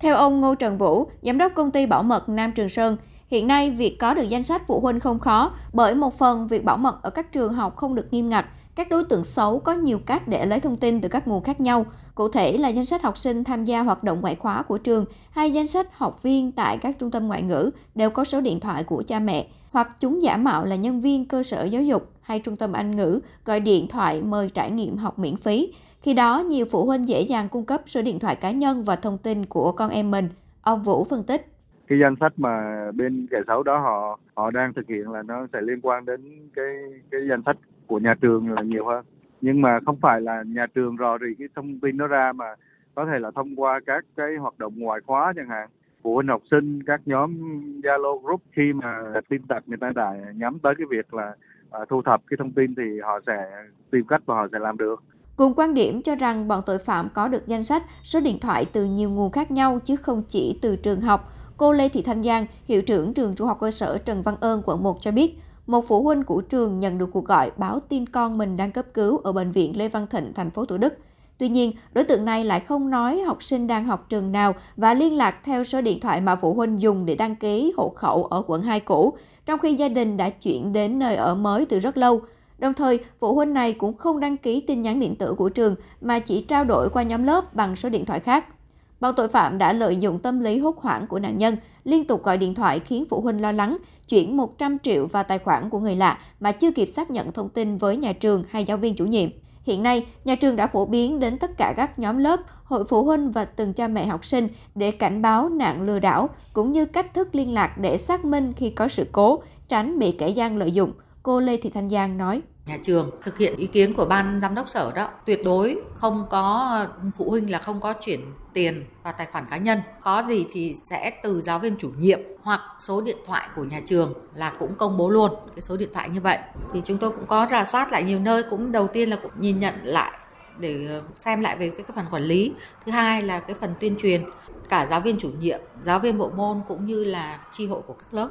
Theo ông Ngô Trần Vũ, giám đốc công ty bảo mật Nam Trường Sơn, hiện nay việc có được danh sách phụ huynh không khó bởi một phần việc bảo mật ở các trường học không được nghiêm ngặt, các đối tượng xấu có nhiều cách để lấy thông tin từ các nguồn khác nhau, cụ thể là danh sách học sinh tham gia hoạt động ngoại khóa của trường hay danh sách học viên tại các trung tâm ngoại ngữ đều có số điện thoại của cha mẹ, hoặc chúng giả mạo là nhân viên cơ sở giáo dục hay trung tâm Anh ngữ gọi điện thoại mời trải nghiệm học miễn phí. Khi đó, nhiều phụ huynh dễ dàng cung cấp số điện thoại cá nhân và thông tin của con em mình. Ông Vũ phân tích. Cái danh sách mà bên kẻ xấu đó họ họ đang thực hiện là nó sẽ liên quan đến cái cái danh sách của nhà trường là nhiều hơn. Nhưng mà không phải là nhà trường rò rỉ cái thông tin nó ra mà có thể là thông qua các cái hoạt động ngoại khóa chẳng hạn. Phụ huynh học sinh các nhóm Zalo group khi mà tin tặc người ta đã nhắm tới cái việc là à, thu thập cái thông tin thì họ sẽ tìm cách và họ sẽ làm được. Cùng quan điểm cho rằng bọn tội phạm có được danh sách, số điện thoại từ nhiều nguồn khác nhau chứ không chỉ từ trường học. Cô Lê Thị Thanh Giang, hiệu trưởng trường trung học cơ sở Trần Văn Ơn, quận 1 cho biết, một phụ huynh của trường nhận được cuộc gọi báo tin con mình đang cấp cứu ở bệnh viện Lê Văn Thịnh, thành phố Thủ Đức. Tuy nhiên, đối tượng này lại không nói học sinh đang học trường nào và liên lạc theo số điện thoại mà phụ huynh dùng để đăng ký hộ khẩu ở quận 2 cũ, trong khi gia đình đã chuyển đến nơi ở mới từ rất lâu. Đồng thời, phụ huynh này cũng không đăng ký tin nhắn điện tử của trường mà chỉ trao đổi qua nhóm lớp bằng số điện thoại khác. Bọn tội phạm đã lợi dụng tâm lý hốt hoảng của nạn nhân, liên tục gọi điện thoại khiến phụ huynh lo lắng, chuyển 100 triệu vào tài khoản của người lạ mà chưa kịp xác nhận thông tin với nhà trường hay giáo viên chủ nhiệm. Hiện nay, nhà trường đã phổ biến đến tất cả các nhóm lớp, hội phụ huynh và từng cha mẹ học sinh để cảnh báo nạn lừa đảo, cũng như cách thức liên lạc để xác minh khi có sự cố, tránh bị kẻ gian lợi dụng. Cô Lê Thị Thanh Giang nói. Nhà trường thực hiện ý kiến của ban giám đốc sở đó tuyệt đối không có phụ huynh là không có chuyển tiền vào tài khoản cá nhân. Có gì thì sẽ từ giáo viên chủ nhiệm hoặc số điện thoại của nhà trường là cũng công bố luôn cái số điện thoại như vậy. Thì chúng tôi cũng có rà soát lại nhiều nơi cũng đầu tiên là cũng nhìn nhận lại để xem lại về cái, cái phần quản lý. Thứ hai là cái phần tuyên truyền. Cả giáo viên chủ nhiệm giáo viên bộ môn cũng như là tri hội của các lớp.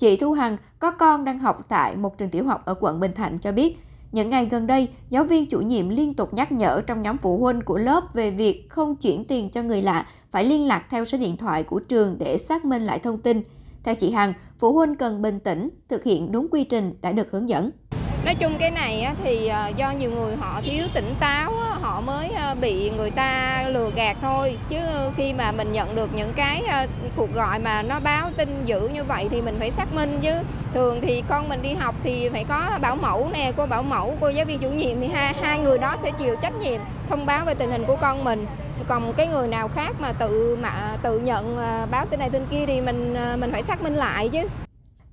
Chị Thu Hằng có con đang học tại một trường tiểu học ở quận Bình Thạnh cho biết, những ngày gần đây, giáo viên chủ nhiệm liên tục nhắc nhở trong nhóm phụ huynh của lớp về việc không chuyển tiền cho người lạ, phải liên lạc theo số điện thoại của trường để xác minh lại thông tin. Theo chị Hằng, phụ huynh cần bình tĩnh, thực hiện đúng quy trình đã được hướng dẫn. Nói chung cái này thì ờ, do nhiều người họ thiếu tỉnh táo, họ mới ờ, bị người ta lừa gạt thôi. Chứ khi mà mình nhận được những cái ờ, cuộc gọi mà nó báo tin dữ như vậy thì mình phải xác minh chứ. Thường thì con mình đi học thì phải có bảo mẫu nè, cô bảo mẫu, cô giáo viên chủ nhiệm thì hai, hai người đó sẽ chịu trách nhiệm thông báo về tình hình của con mình còn cái người nào khác mà tự mà tự nhận báo tin này tin kia thì mình mình phải xác minh lại chứ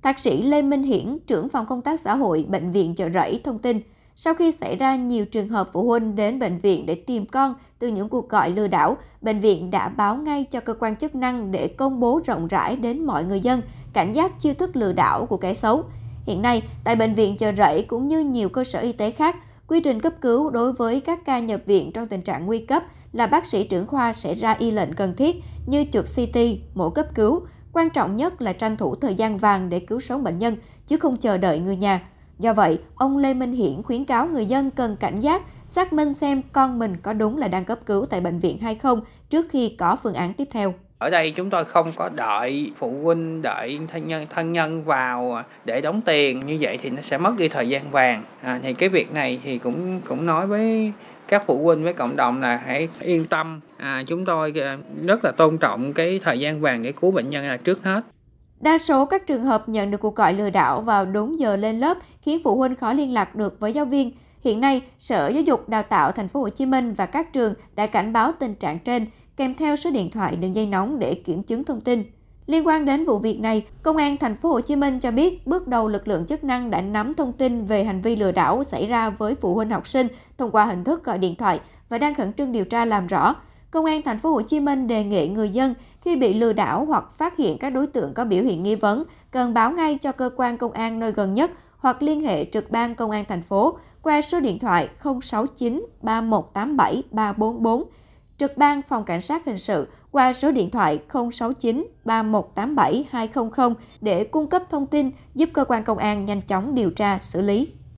Thạc sĩ Lê Minh Hiển, trưởng phòng công tác xã hội Bệnh viện Chợ Rẫy thông tin, sau khi xảy ra nhiều trường hợp phụ huynh đến bệnh viện để tìm con từ những cuộc gọi lừa đảo, bệnh viện đã báo ngay cho cơ quan chức năng để công bố rộng rãi đến mọi người dân cảnh giác chiêu thức lừa đảo của kẻ xấu. Hiện nay, tại bệnh viện Chợ Rẫy cũng như nhiều cơ sở y tế khác, quy trình cấp cứu đối với các ca nhập viện trong tình trạng nguy cấp là bác sĩ trưởng khoa sẽ ra y lệnh cần thiết như chụp CT, mổ cấp cứu, Quan trọng nhất là tranh thủ thời gian vàng để cứu sống bệnh nhân, chứ không chờ đợi người nhà. Do vậy, ông Lê Minh Hiển khuyến cáo người dân cần cảnh giác, xác minh xem con mình có đúng là đang cấp cứu tại bệnh viện hay không trước khi có phương án tiếp theo. Ở đây chúng tôi không có đợi phụ huynh, đợi thân nhân thân nhân vào để đóng tiền như vậy thì nó sẽ mất đi thời gian vàng. À, thì cái việc này thì cũng cũng nói với các phụ huynh với cộng đồng là hãy yên tâm à, chúng tôi à, rất là tôn trọng cái thời gian vàng để cứu bệnh nhân là trước hết Đa số các trường hợp nhận được cuộc gọi lừa đảo vào đúng giờ lên lớp khiến phụ huynh khó liên lạc được với giáo viên. Hiện nay, Sở Giáo dục Đào tạo Thành phố Hồ Chí Minh và các trường đã cảnh báo tình trạng trên kèm theo số điện thoại đường dây nóng để kiểm chứng thông tin. Liên quan đến vụ việc này, Công an thành phố Hồ Chí Minh cho biết bước đầu lực lượng chức năng đã nắm thông tin về hành vi lừa đảo xảy ra với phụ huynh học sinh thông qua hình thức gọi điện thoại và đang khẩn trương điều tra làm rõ. Công an thành phố Hồ Chí Minh đề nghị người dân khi bị lừa đảo hoặc phát hiện các đối tượng có biểu hiện nghi vấn cần báo ngay cho cơ quan công an nơi gần nhất hoặc liên hệ trực ban công an thành phố qua số điện thoại 069 3187 344 trực ban phòng cảnh sát hình sự qua số điện thoại 069 3187 200 để cung cấp thông tin giúp cơ quan công an nhanh chóng điều tra, xử lý.